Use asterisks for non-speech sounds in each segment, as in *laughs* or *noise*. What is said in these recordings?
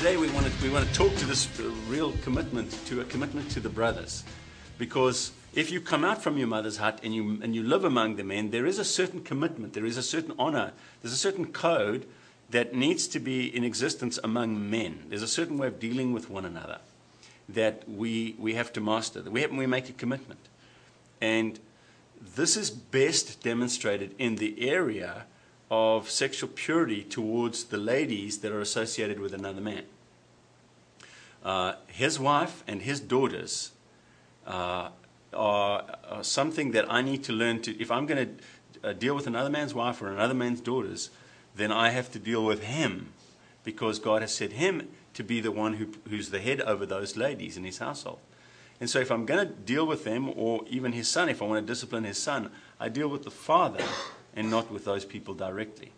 today we want to we want to talk to this uh, real commitment to a commitment to the brothers, because if you come out from your mother's hut and you and you live among the men, there is a certain commitment, there is a certain honor, there's a certain code that needs to be in existence among men. There's a certain way of dealing with one another that we we have to master. That we have, we make a commitment, and this is best demonstrated in the area of sexual purity towards the ladies that are associated with another man. Uh, his wife and his daughters uh, are, are, something that I need to learn to. If I'm going to uh, deal with another man's wife or another man's daughters, then I have to deal with him because God has set him to be the one who, who's the head over those ladies in his household. And so, if I'm going to deal with them, or even his son, if I want to discipline his son, I deal with the father and not with those people directly.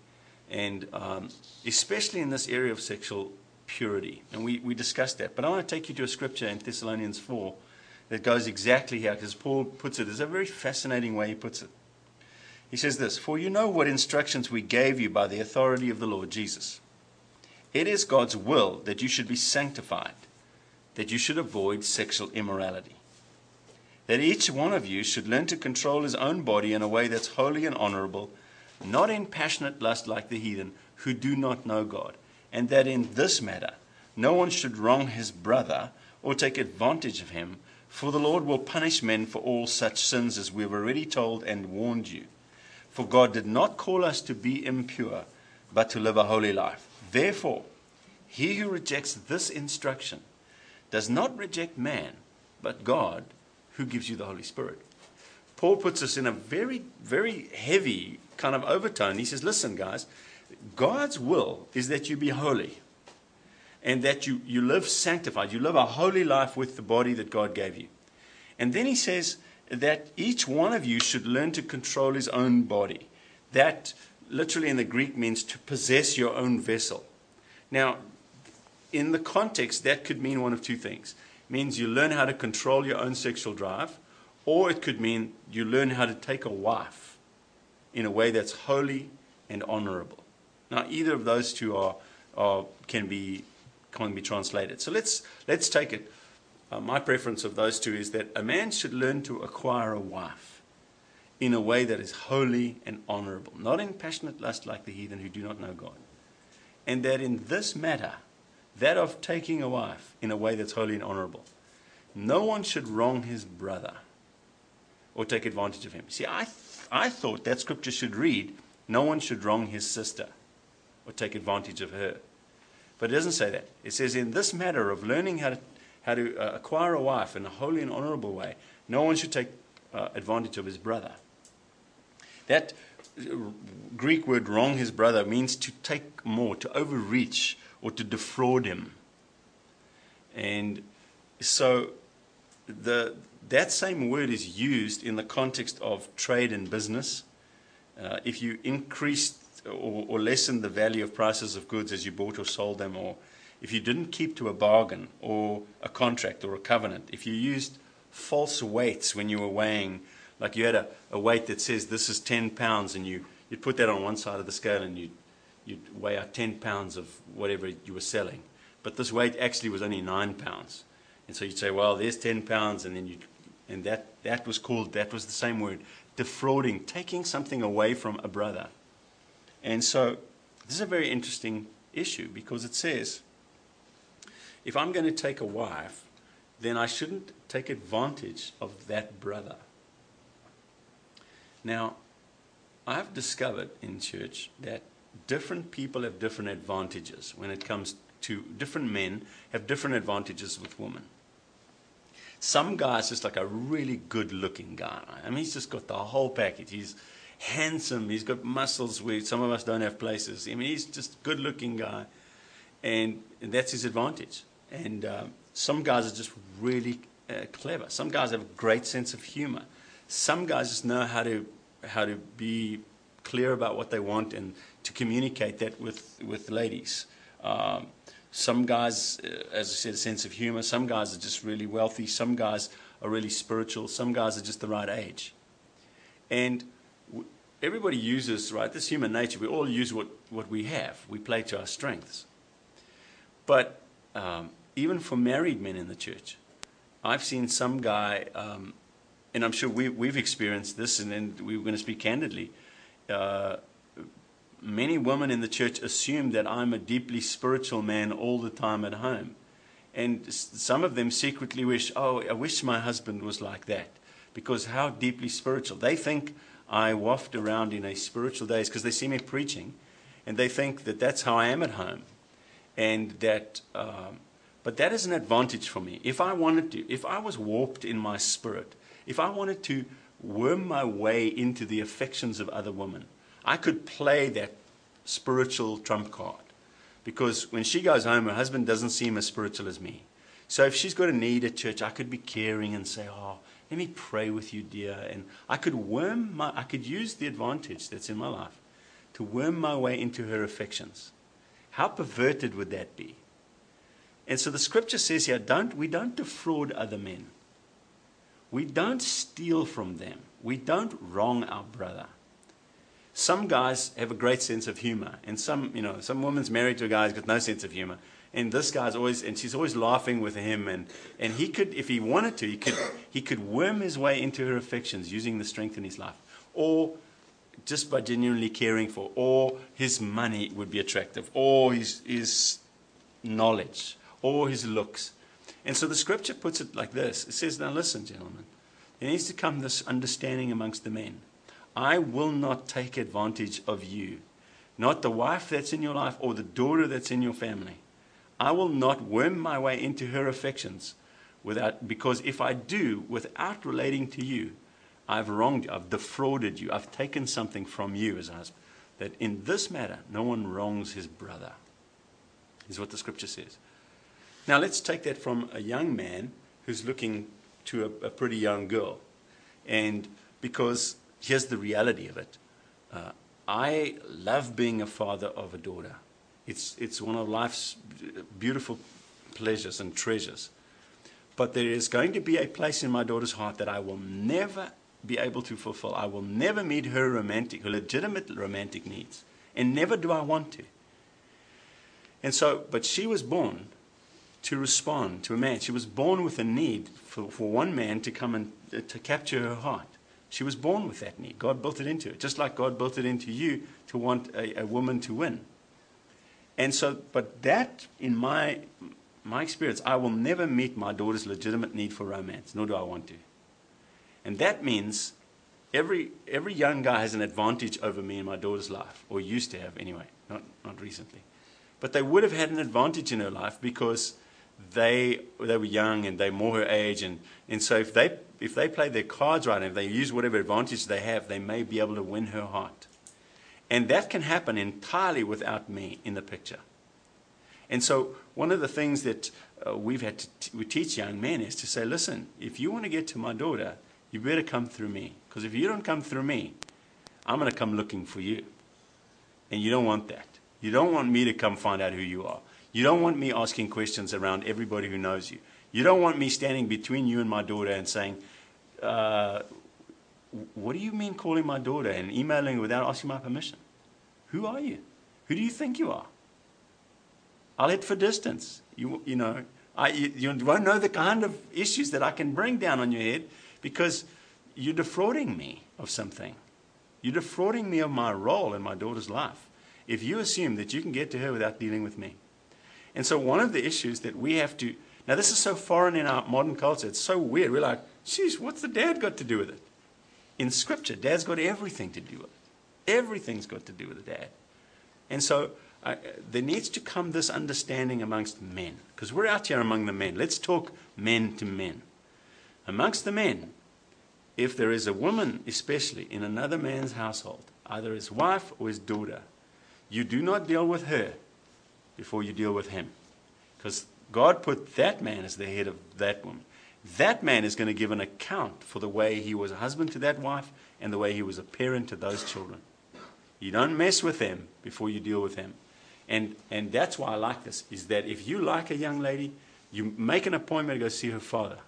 And um, especially in this area of sexual purity. And we, we discussed that. But I want to take you to a scripture in Thessalonians 4 that goes exactly here, because Paul puts it, there's a very fascinating way he puts it. He says this For you know what instructions we gave you by the authority of the Lord Jesus. It is God's will that you should be sanctified, that you should avoid sexual immorality that each one of you should learn to control his own body in a way that's holy and honorable, not in passionate lust like the heathen who do not know God, and that in this matter no one should wrong his brother or take advantage of him, for the Lord will punish men for all such sins as we have already told and warned you. For God did not call us to be impure, but to live a holy life. Therefore, he who rejects this instruction does not reject man, but God who gives you the Holy Spirit. Paul puts us in a very, very heavy kind of overtone. He says, Listen, guys, God's will is that you be holy and that you, you live sanctified. You live a holy life with the body that God gave you. And then he says that each one of you should learn to control his own body. That literally in the Greek means to possess your own vessel. Now, in the context, that could mean one of two things It means you learn how to control your own sexual drive, or it could mean you learn how to take a wife in a way that's holy and honorable. Now, either of those two are, are can be can be translated. So let's let's take it. Uh, my preference of those two is that a man should learn to acquire a wife in a way that is holy and honorable, not in passionate lust like the heathen who do not know God, and that in this matter that of taking a wife in a way that's holy and honorable. No one should wrong his brother or take advantage of him. See, I, th- I thought that scripture should read, no one should wrong his sister or take advantage of her. But it doesn't say that. It says, in this matter of learning how to, how to uh, acquire a wife in a holy and honorable way, no one should take uh, advantage of his brother. That uh, Greek word wrong his brother means to take more, to overreach, or to defraud him. And so the, that same word is used in the context of trade and business. Uh, if you increased or, or lessened the value of prices of goods as you bought or sold them, or if you didn't keep to a bargain or a contract or a covenant, if you used false weights when you were weighing, like you had a, a weight that says this is 10 pounds, and you, you'd put that on one side of the scale and you you'd weigh out 10 pounds of whatever you were selling. But this weight actually was only nine pounds. And so you'd say, well, there's 10 pounds. And then you and that, that was called, that was the same word, defrauding, taking something away from a brother. And so this is a very interesting issue because it says, if I'm going to take a wife, then I shouldn't take advantage of that brother. Now, I've discovered in church that different people have different advantages when it comes to different men have different advantages with women. Some guy's just like a really good looking guy. I mean, he's just got the whole package. He's handsome. He's got muscles where some of us don't have places. I mean, he's just a good looking guy. And, and that's his advantage. And um, some guys are just really uh, clever. Some guys have a great sense of humor. Some guys just know how to, how to be clear about what they want and to communicate that with, with ladies. Um, some guys, uh, as I said, a sense of humor. Some guys are just really wealthy. Some guys are really spiritual. Some guys are just the right age. And everybody uses, right, this human nature, we all use what, what we have. We play to our strengths. But um, even for married men in the church. I've seen some guy, um, and I'm sure we, we've experienced this, and we were going to speak candidly. Uh, many women in the church assume that I'm a deeply spiritual man all the time at home. And some of them secretly wish, oh, I wish my husband was like that. Because how deeply spiritual. They think I waft around in a spiritual daze because they see me preaching, and they think that that's how I am at home. And that, um, but that is an advantage for me. If I wanted to, if I was warped in my spirit, if I wanted to worm my way into the affections of other women, I could play that spiritual trump card. Because when she goes home, her husband doesn't seem as spiritual as me. So if she's got a need at church, I could be caring and say, Oh, let me pray with you, dear. And I could worm my, I could use the advantage that's in my life to worm my way into her affections. How perverted would that be? And so the scripture says here, don't, we don't defraud other men. We don't steal from them. We don't wrong our brother. Some guys have a great sense of humor, and some, you know, some woman's married to a guy who's got no sense of humor. And this guy's always, and she's always laughing with him, and, and he could, if he wanted to, he could, he could worm his way into her affections using the strength in his life, or just by genuinely caring for, or his money would be attractive, or his, his knowledge, or his looks. And so the scripture puts it like this it says, Now listen, gentlemen, there needs to come this understanding amongst the men. I will not take advantage of you, not the wife that's in your life or the daughter that's in your family. I will not worm my way into her affections without, because if I do, without relating to you, I've wronged you, I've defrauded you, I've taken something from you as a husband. That in this matter, no one wrongs his brother, is what the scripture says. Now, let's take that from a young man who's looking to a, a pretty young girl. And because here's the reality of it uh, I love being a father of a daughter. It's, it's one of life's beautiful pleasures and treasures. But there is going to be a place in my daughter's heart that I will never be able to fulfill. I will never meet her romantic, her legitimate romantic needs. And never do I want to. And so, but she was born to respond to a man. She was born with a need for, for one man to come and uh, to capture her heart. She was born with that need. God built it into her, just like God built it into you to want a, a woman to win. And so, but that, in my, my experience, I will never meet my daughter's legitimate need for romance, nor do I want to. And that means every, every young guy has an advantage over me in my daughter's life, or used to have anyway, not, not recently. But they would have had an advantage in her life because they, they were young and they're more her age. And, and so if they, if they play their cards right and if they use whatever advantage they have, they may be able to win her heart. And that can happen entirely without me in the picture. And so one of the things that uh, we've had to t- we teach young men is to say, listen, if you want to get to my daughter, you better come through me. Because if you don't come through me, I'm going to come looking for you. And you don't want that. You don't want me to come find out who you are. You don't want me asking questions around everybody who knows you. You don't want me standing between you and my daughter and saying, uh, What do you mean calling my daughter and emailing without asking my permission? Who are you? Who do you think you are? I'll hit for distance. You, you know, I, you, you won't know the kind of issues that I can bring down on your head because you're defrauding me of something. You're defrauding me of my role in my daughter's life if you assume that you can get to her without dealing with me. And so, one of the issues that we have to now, this is so foreign in our modern culture. It's so weird. We're like, geez, what's the dad got to do with it? In Scripture, dad's got everything to do with it. Everything's got to do with the dad. And so, uh, there needs to come this understanding amongst men. Because we're out here among the men. Let's talk men to men. Amongst the men, if there is a woman, especially in another man's household, either his wife or his daughter, you do not deal with her before you deal with him. Because God put that man as the head of that woman. That man is going to give an account for the way he was a husband to that wife and the way he was a parent to those children. You don't mess with them before you deal with him. And, and that's why I like this, is that if you like a young lady, you make an appointment to go see her father.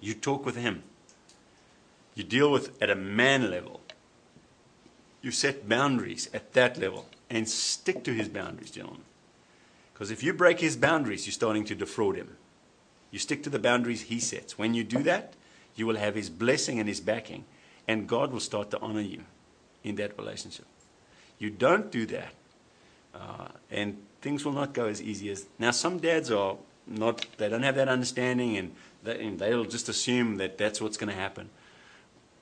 You talk with him. You deal with at a man level. You set boundaries at that level and stick to his boundaries, gentlemen. Because if you break his boundaries, you're starting to defraud him. You stick to the boundaries he sets. When you do that, you will have his blessing and his backing, and God will start to honor you in that relationship. You don't do that, uh, and things will not go as easy as. Now, some dads are not, they don't have that understanding, and, they, and they'll just assume that that's what's going to happen.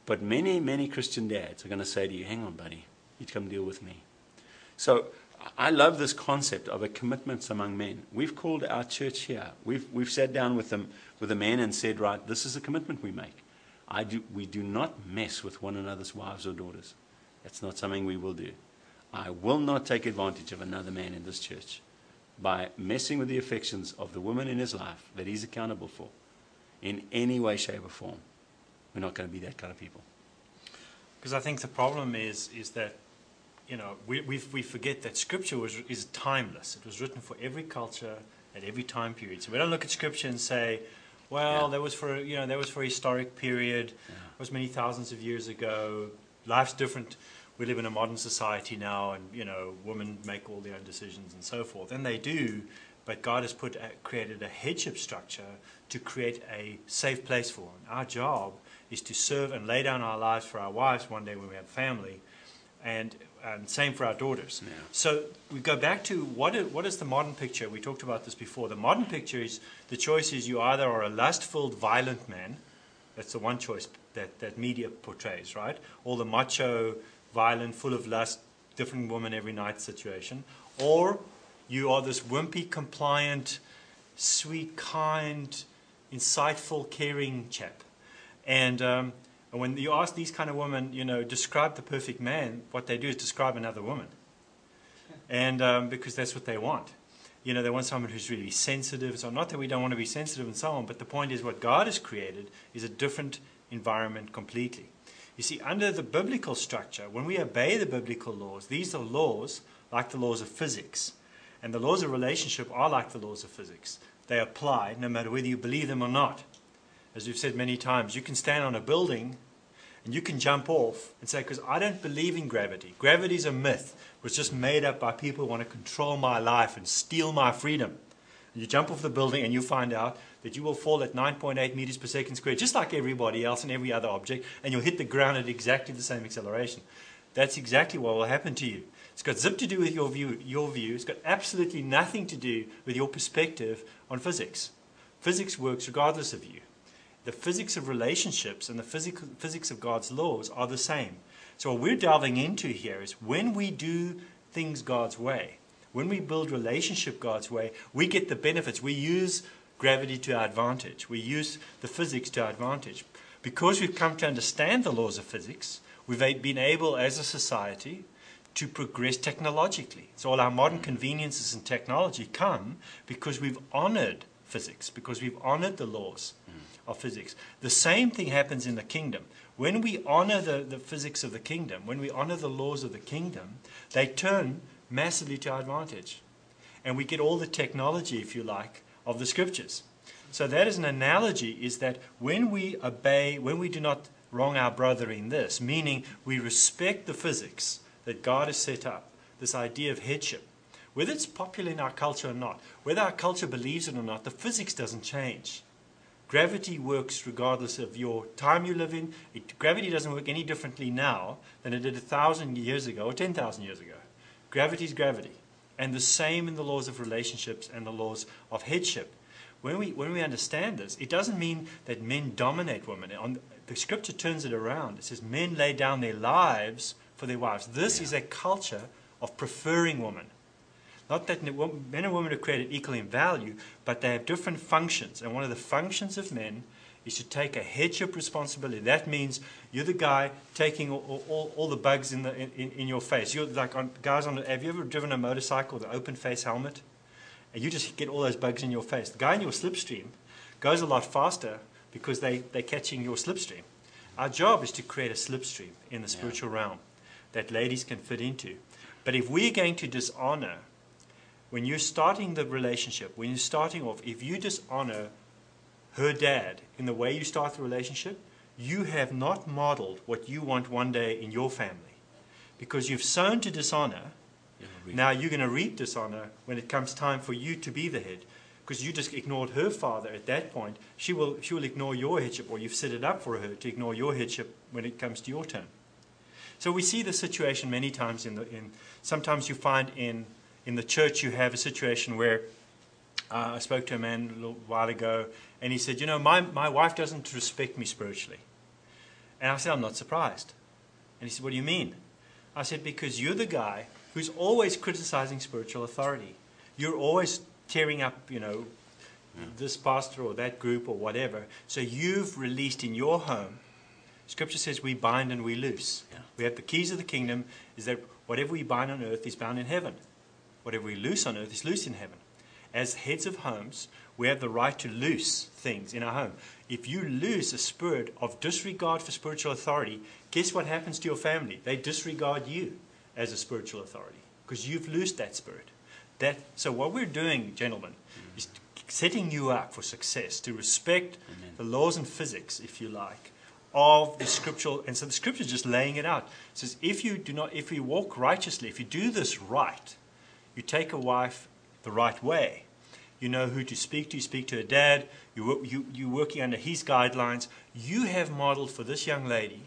But many, many Christian dads are going to say to you, hang on, buddy, you'd come deal with me. So I love this concept of a commitment among men. We've called our church here. We've, we've sat down with them with the men and said, right, this is a commitment we make. I do, we do not mess with one another's wives or daughters. That's not something we will do. I will not take advantage of another man in this church by messing with the affections of the woman in his life that he's accountable for in any way, shape, or form. We're not going to be that kind of people. Because I think the problem is is that you know we we, we forget that Scripture was is timeless. It was written for every culture at every time period. So we don't look at Scripture and say, well, yeah. that was for you know that was for a historic period. Yeah. It was many thousands of years ago. Life's different. We live in a modern society now, and you know women make all their own decisions and so forth, and they do. But God has put created a headship structure to create a safe place for them. Our job is to serve and lay down our lives for our wives one day when we have family, and, and same for our daughters. Yeah. So we go back to what is, what is the modern picture? We talked about this before. The modern picture is the choice is you either are a lust-filled, violent man. That's the one choice that, that media portrays, right? Or the macho, violent, full of lust, different woman every night situation. Or you are this wimpy, compliant, sweet, kind, insightful, caring chap. And, um, and when you ask these kind of women, you know, describe the perfect man, what they do is describe another woman. And um, because that's what they want. You know, they want someone who's really sensitive. So, not that we don't want to be sensitive and so on, but the point is what God has created is a different environment completely. You see, under the biblical structure, when we obey the biblical laws, these are laws like the laws of physics. And the laws of relationship are like the laws of physics. They apply no matter whether you believe them or not. As we've said many times, you can stand on a building and you can jump off and say, because I don't believe in gravity. Gravity is a myth. It was just made up by people who want to control my life and steal my freedom. You jump off the building and you find out that you will fall at 9.8 meters per second squared, just like everybody else and every other object, and you'll hit the ground at exactly the same acceleration. That's exactly what will happen to you. It's got zip to do with your view, your view. It's got absolutely nothing to do with your perspective on physics. Physics works regardless of you. The physics of relationships and the physics, physics of God's laws are the same. So what we're delving into here is when we do things God's way, when we build relationship God's way, we get the benefits. We use gravity to our advantage. We use the physics to our advantage. Because we've come to understand the laws of physics, we've been able as a society to progress technologically. So all our modern conveniences and technology come because we've honored physics, because we've honored the laws of physics. The same thing happens in the kingdom. When we honor the, the physics of the kingdom, when we honor the laws of the kingdom, they turn massively to our advantage. And we get all the technology, if you like, of the scriptures. So that is an analogy, is that when we obey, when we do not wrong our brother in this, meaning we respect the physics, that God has set up, this idea of headship. Whether it's popular in our culture or not, whether our culture believes it or not, the physics doesn't change. Gravity works regardless of your time you live in. It, gravity doesn't work any differently now than it did a thousand years ago or 10,000 years ago. Gravity is gravity. And the same in the laws of relationships and the laws of headship. When we, when we understand this, it doesn't mean that men dominate women. On, the scripture turns it around. It says men lay down their lives for their wives. This yeah. is a culture of preferring women. Not that men and women are created equally in value, but they have different functions. And one of the functions of men is to take a headship responsibility. That means you're the guy taking all, all, all the bugs in, the, in, in, your face. You're like on, guys on. Have you ever driven a motorcycle with an open face helmet? And you just get all those bugs in your face. The guy in your slipstream goes a lot faster because they, they're catching your slipstream. Our job is to create a slipstream in the spiritual yeah. realm that ladies can fit into. But if we're going to dishonor, when you're starting the relationship, when you're starting off, if you dishonor her dad in the way you start the relationship, you have not modeled what you want one day in your family. Because you've sown to dishonor, reap. Now you're going to reap dishonor when it comes time for you to be the head. Because you just ignored her father at that point. She will, she will ignore your headship, or you've set it up for her to ignore your headship when it comes to your turn. So we see the situation many times in the in sometimes you find in in the church you have a situation where uh, I spoke to a man a little while ago and he said, you know, my, my wife doesn't respect me spiritually. And I said, I'm not surprised. And he said, what do you mean? I said, because you're the guy who's always criticizing spiritual authority. You're always tearing up, you know, this pastor or that group or whatever. So you've released in your home. Scripture says we bind and we loose. Yeah. We have the keys of the kingdom is that whatever we bind on earth is bound in heaven. Whatever we loose on earth is loose in heaven. As heads of homes, we have the right to loose things in our home. If you lose a spirit of disregard for spiritual authority, guess what happens to your family? They disregard you as a spiritual authority because you've loosed that spirit. That, so, what we're doing, gentlemen, is setting you up for success to respect Amen. the laws and physics, if you like, of the scriptural. And so the scripture is just laying it out. It says, if you do not, if you walk righteously, if you do this right, you take a wife the right way. You know who to speak to. You speak to her dad. You, you, you're working under his guidelines. You have modeled for this young lady,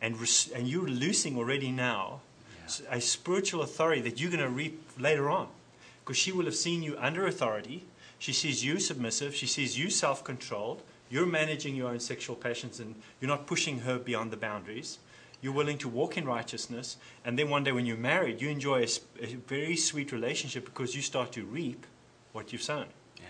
and, res- and you're loosing already now a spiritual authority that you're going to reap later on. Because she will have seen you under authority. She sees you submissive. She sees you self controlled. You're managing your own sexual passions and you're not pushing her beyond the boundaries. You're willing to walk in righteousness. And then one day when you're married, you enjoy a very sweet relationship because you start to reap what you've sown. Yeah.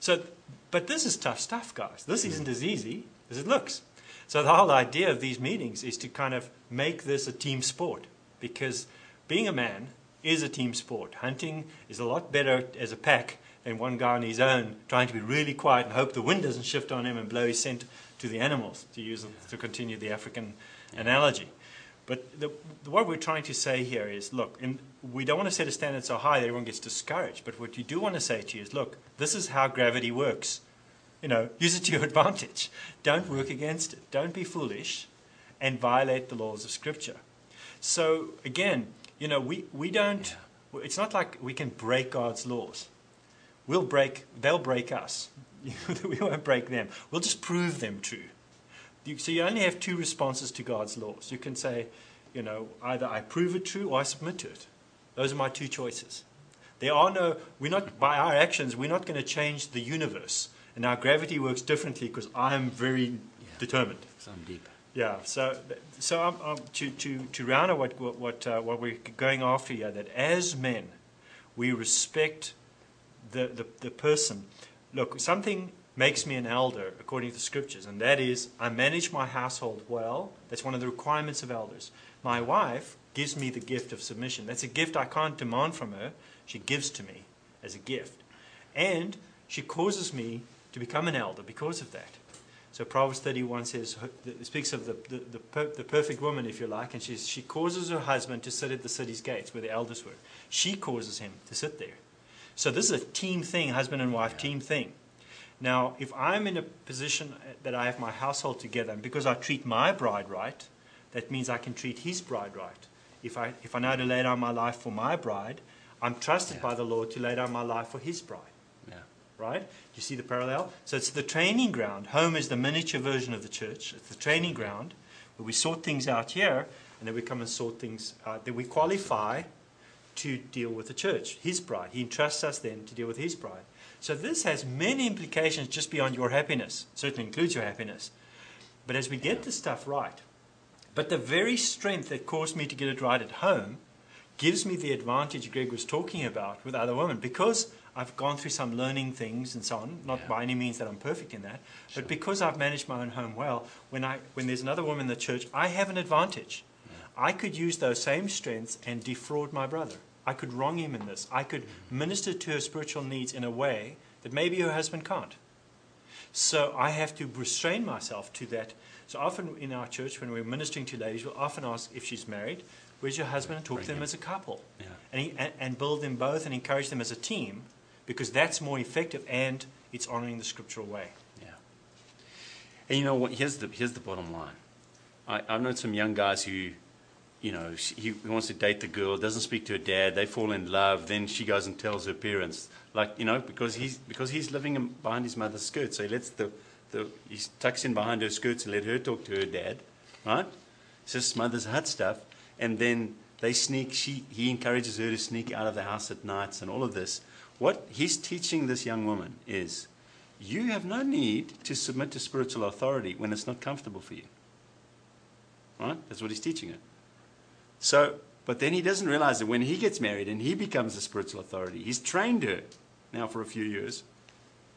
So, but this is tough stuff, guys. This isn't as easy as it looks. So the whole idea of these meetings is to kind of make this a team sport because being a man is a team sport. Hunting is a lot better as a pack than one guy on his own trying to be really quiet and hope the wind doesn't shift on him and blow his scent to the animals, to use to continue the African analogy. But the, the, what we're trying to say here is, look, in, we don't want to set a standard so high that everyone gets discouraged. But what you do want to say to you is, look, this is how gravity works. You know, *laughs* use it to your advantage. Don't work against it. Don't be foolish and violate the laws of Scripture. So again, you know, we, we don't. It's not like we can break God's laws. We'll break. They'll break us. *laughs* we won't break them. We'll just prove them true. You, so you only have two responses to God's laws. You can say, you know, either I prove it true or I submit to it. Those are my two choices. There are no, we're not, by our actions, we're not going to change the universe. And our gravity works differently because I'm very determined. Some deep. Yeah, so so to to to round out what what what, uh, what we're going after here, that as men, we respect the, the the person. Look, something makes me an elder according to the scriptures, and that is I manage my household well. That's one of the requirements of elders. My wife gives me the gift of submission. That's a gift I can't demand from her. She gives to me as a gift, and she causes me to become an elder because of that. So Proverbs 31 says, it speaks of the, the, the, per, the perfect woman, if you like, and she's, she causes her husband to sit at the city's gates where the elders were. She causes him to sit there. So this is a team thing, husband and wife team thing. Now, if I'm in a position uh, that I have my household together, and because I treat my bride right, that means I can treat his bride right. If I, if I know to lay down my life for my bride, I'm trusted Yeah. by the Lord to lay down my life for his bride Yeah. right? Do you see the parallel? So it's the training ground. Home is the miniature version of the church. It's the training ground where we sort things out here, and then we come and sort things out. Then we qualify to deal with the church, his bride. He entrusts us then to deal with his bride. So this has many implications just beyond your happiness. Certainly includes your happiness. But as we get this stuff right, but the very strength that caused me to get it right at home gives me the advantage Greg was talking about with other women because I've gone through some learning things and so on. Not Yeah. by any means that I'm perfect in that, Sure. but because I've managed my own home well, when I when there's another woman in the church, I have an advantage. I could use those same strengths and defraud my brother. I could wrong him in this. I could minister to her spiritual needs in a way that maybe her husband can't. So I have to restrain myself to that. So often in our church, when we're ministering to ladies, we'll often ask if she's married, where's your husband, and talk Bring to them him. as a couple. Yeah. And, he, and, and build them both and encourage them as a team because that's more effective and it's honoring the scriptural way. Yeah. And you know what? Here's the here's the bottom line. I, I've known some young guys who you know, she, he wants to date the girl, doesn't speak to her dad, they fall in love, then she goes and tells her parents, like, you know, because he's, because he's living behind his mother's skirt, so he lets the, the, he tucks in behind her skirts and let her talk to her dad, right? Just mother's hut stuff, and then they sneak, she, he encourages her to sneak out of the house at nights and all of this. What he's teaching this young woman is, you have no need to submit to spiritual authority when it's not comfortable for you. Right? That's what he's teaching her. So, but then he doesn't realize that when he gets married and he becomes a spiritual authority, he's trained her now for a few years.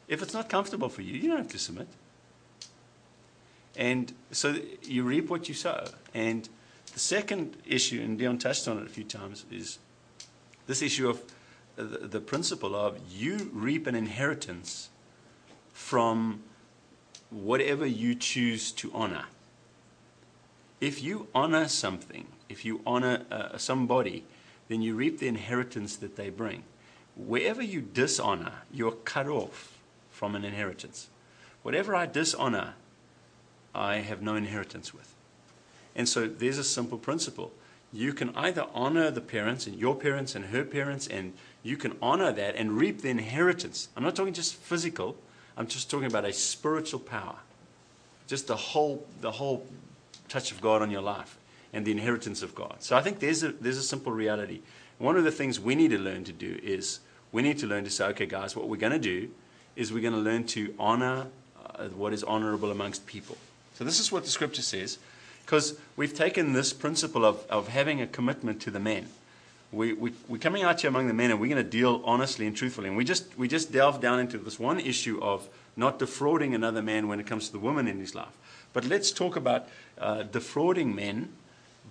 If it's not comfortable for you, you don't have to submit. And so you reap what you sow. And the second issue, and Dion touched on it a few times, is this issue of the, principle of you reap an inheritance from whatever you choose to honor. If you honor something, if you honor uh, somebody, then you reap the inheritance that they bring. Wherever you dishonor, you're cut off from an inheritance. Whatever I dishonor, I have no inheritance with. And so there's a simple principle. You can either honor the parents and your parents and her parents, and you can honor that and reap the inheritance. I'm not talking just physical, I'm just talking about a spiritual power. Just the whole, the whole touch of God on your life and the inheritance of God. So I think there's a, there's a simple reality. One of the things we need to learn to do is we need to learn to say, okay, guys, what we're going to do is we're going to learn to honor uh, what is honorable amongst people. So this is what the scripture says, because we've taken this principle of, of having a commitment to the men. We, we, we're coming out here among the men and we're going to deal honestly and truthfully. And we just, we just delve down into this one issue of not defrauding another man when it comes to the woman in his life. But let's talk about uh, defrauding men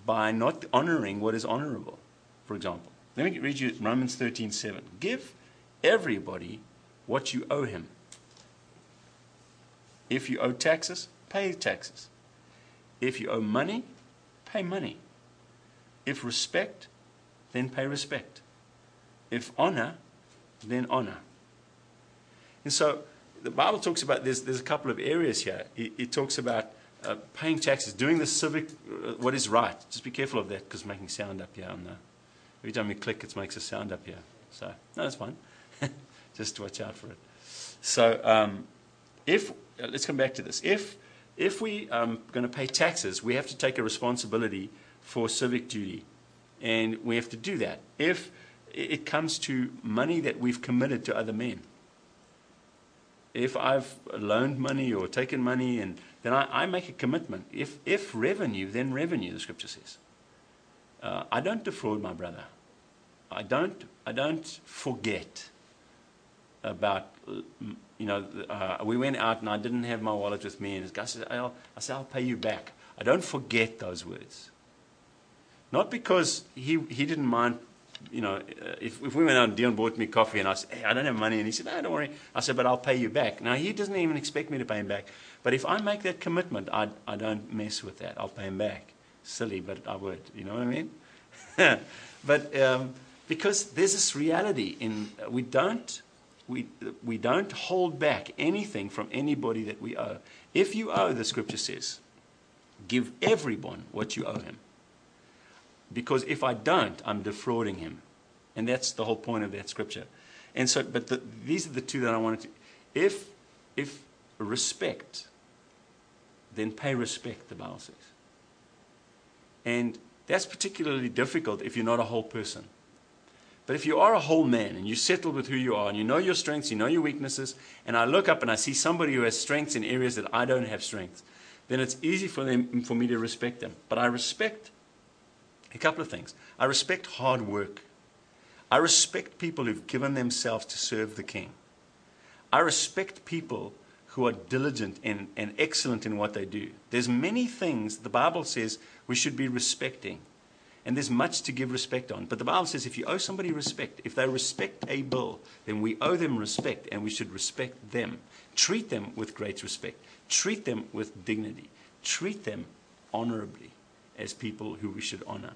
by not honoring what is honorable, for example. Let me read you Romans 13:7. Give everybody what you owe him. If you owe taxes, pay taxes. If you owe money, pay money. If respect, then pay respect. If honor, then honor. And so the Bible talks about there's, there's a couple of areas here. It, it talks about uh, paying taxes, doing the civic, uh, what is right. Just be careful of that because making sound up here on the. Every time you click, it makes a sound up here. So, no, that's fine. *laughs* Just watch out for it. So, um, if, uh, let's come back to this. If, if we are um, going to pay taxes, we have to take a responsibility for civic duty. And we have to do that. If it comes to money that we've committed to other men, if I've loaned money or taken money and then I, I make a commitment. If, if revenue, then revenue, the scripture says. Uh, I don't defraud my brother. I don't, I don't forget about, you know, uh, we went out and I didn't have my wallet with me, and this guy says, I'll, I said, I'll pay you back. I don't forget those words. Not because he, he didn't mind you know, uh, if, if we went out and Dion bought me coffee and I said, hey, I don't have money, and he said, no, don't worry. I said, but I'll pay you back. Now, he doesn't even expect me to pay him back. But if I make that commitment, I, I don't mess with that. I'll pay him back. Silly, but I would. You know what I mean? *laughs* but um, because there's this reality in uh, we don't we, we don't hold back anything from anybody that we owe. If you owe, the scripture says, give everyone what you owe him. Because if I don't, I'm defrauding him. And that's the whole point of that scripture. And so, but the, these are the two that I wanted to. If, if respect, then pay respect, the Bible says. And that's particularly difficult if you're not a whole person. But if you are a whole man and you settle with who you are and you know your strengths, you know your weaknesses, and I look up and I see somebody who has strengths in areas that I don't have strengths, then it's easy for them for me to respect them. But I respect a couple of things. I respect hard work. I respect people who've given themselves to serve the king. I respect people who are diligent and, and excellent in what they do. There's many things the Bible says we should be respecting. And there's much to give respect on. But the Bible says if you owe somebody respect, if they respect a bill, then we owe them respect and we should respect them. Treat them with great respect. Treat them with dignity. Treat them honorably as people who we should honor.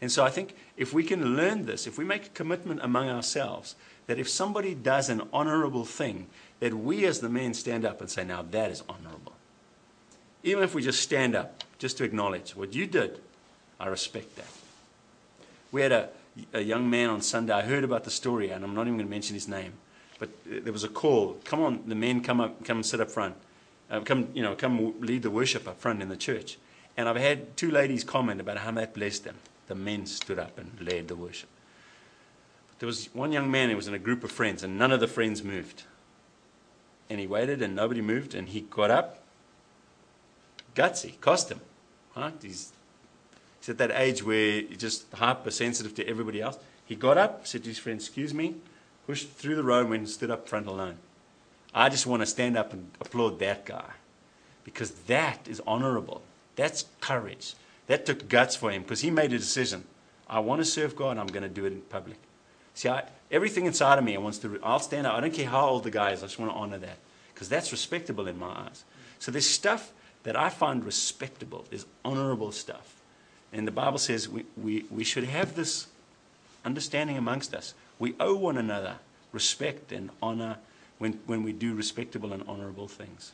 And so I think if we can learn this, if we make a commitment among ourselves, that if somebody does an honorable thing, that we as the men stand up and say, now that is honorable. Even if we just stand up, just to acknowledge what you did I respect that. We had a, a young man on Sunday. I heard about the story, and I'm not even going to mention his name. But there was a call. Come on, the men come up, come and sit up front. Uh, come, you know, come lead the worship up front in the church. And I've had two ladies comment about how that blessed them. The men stood up and led the worship. But there was one young man who was in a group of friends, and none of the friends moved. And he waited, and nobody moved, and he got up. Gutsy, cost him. Right? He's, he's at that age where he's just hypersensitive to everybody else. He got up, said to his friend, Excuse me, pushed through the row and stood up front alone. I just want to stand up and applaud that guy because that is honorable. That's courage. That took guts for him because he made a decision. I want to serve God. I'm going to do it in public. See, I, everything inside of me, wants to. I'll stand up. I don't care how old the guy is. I just want to honor that because that's respectable in my eyes. So there's stuff that I find respectable. There's honorable stuff, and the Bible says we, we, we should have this understanding amongst us. We owe one another respect and honor when, when we do respectable and honorable things.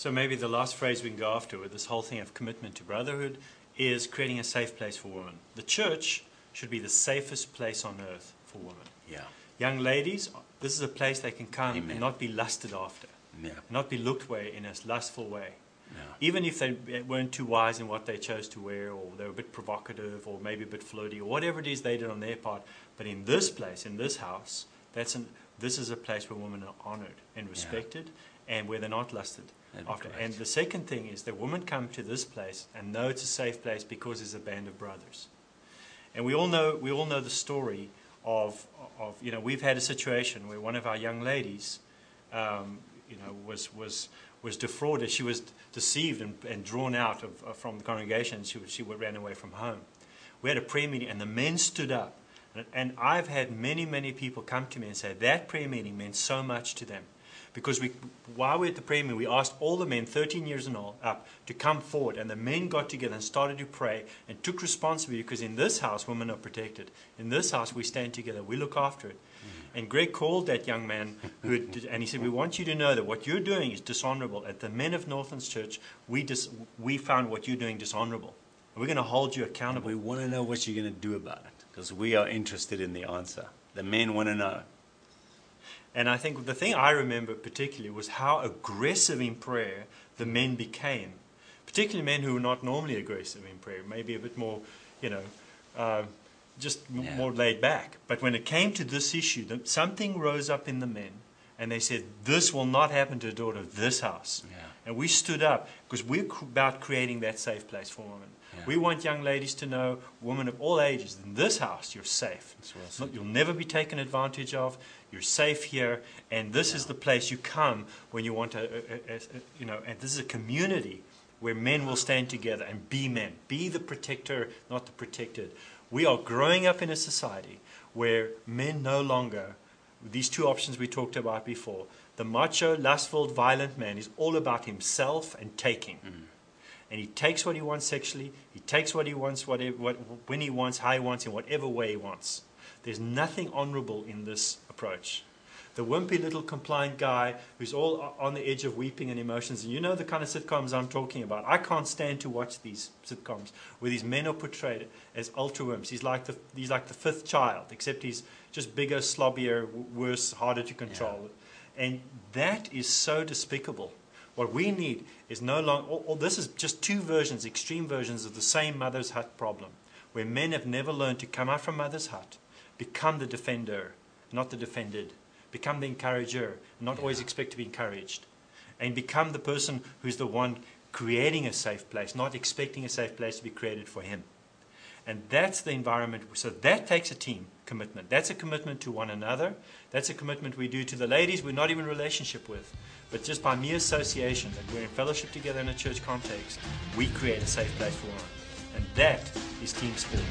So maybe the last phrase we can go after with this whole thing of commitment to brotherhood is creating a safe place for women. The church should be the safest place on earth for women. Yeah. Young ladies, this is a place they can come Amen. and not be lusted after, Yeah. not be looked way in a lustful way. Yeah. Even if they weren't too wise in what they chose to wear, or they were a bit provocative, or maybe a bit flirty, or whatever it is they did on their part. But in this place, in this house, that's an, this is a place where women are honored and respected, and where they're not lusted after. And the second thing is that women come to this place and know it's a safe place because it's a band of brothers. And we all know we all know the story of of you know we've had a situation where one of our young ladies, um, you know, was was was defrauded. She was deceived and, and drawn out of, of from the congregation. She she ran away from home. We had a prayer meeting, and the men stood up. And, and I've had many many people come to me and say that prayer meeting meant so much to them. Because we, while we were at the prayer meeting, we asked all the men, 13 years and all, up, to come forward. And the men got together and started to pray and took responsibility because in this house, women are protected. In this house, we stand together. We look after it. Mm. And Greg called that young man, who had, and he said, "We want you to know that what you're doing is dishonorable. At the Men of Northlands Church, we dis, we found what you're doing dishonorable. And we're going to hold you accountable." We want to know what you're going to do about it because we are interested in the answer. The men want to know. And I think the thing I remember particularly was how aggressive in prayer the men became, particularly men who were not normally aggressive in prayer, maybe a bit more, you know, uh, just m- Yeah. more laid back. But when it came to this issue, something rose up in the men, and they said, "This will not happen to a daughter of this house." Yeah. And we stood up because we're about creating that safe place for women. Yeah. We want young ladies to know, women of all ages, in this house, you're safe. Well You'll never be taken advantage of. You're safe here, and this is the place you come when you want to, uh, uh, uh, you know. And this is a community where men will stand together and be men, be the protector, not the protected. We are growing up in a society where men no longer, these two options we talked about before, the macho, lustful, violent man is all about himself and taking and he takes what he wants sexually. He takes what he wants, whatever, what, when he wants, how he wants, in whatever way he wants. There's nothing honourable in this approach. The wimpy little compliant guy who's all on the edge of weeping and emotions, and you know the kind of sitcoms I'm talking about. I can't stand to watch these sitcoms where these men are portrayed as ultra wimps. He's like the he's like the fifth child, except he's just bigger, slobbier, worse, harder to control. And that is so despicable. What we need is no longer, or, or this is just two versions, extreme versions of the same mother's hut problem, where men have never learned to come out from mother's hut, become the defender, not the defended, become the encourager, not always expect to be encouraged, and become the person who's the one creating a safe place, not expecting a safe place to be created for him. And that's the environment. So that takes a team commitment. That's a commitment to one another. That's a commitment we do to the ladies we're not even in relationship with. But just by mere association, that we're in fellowship together in a church context, we create a safe place for one. And that is team sport.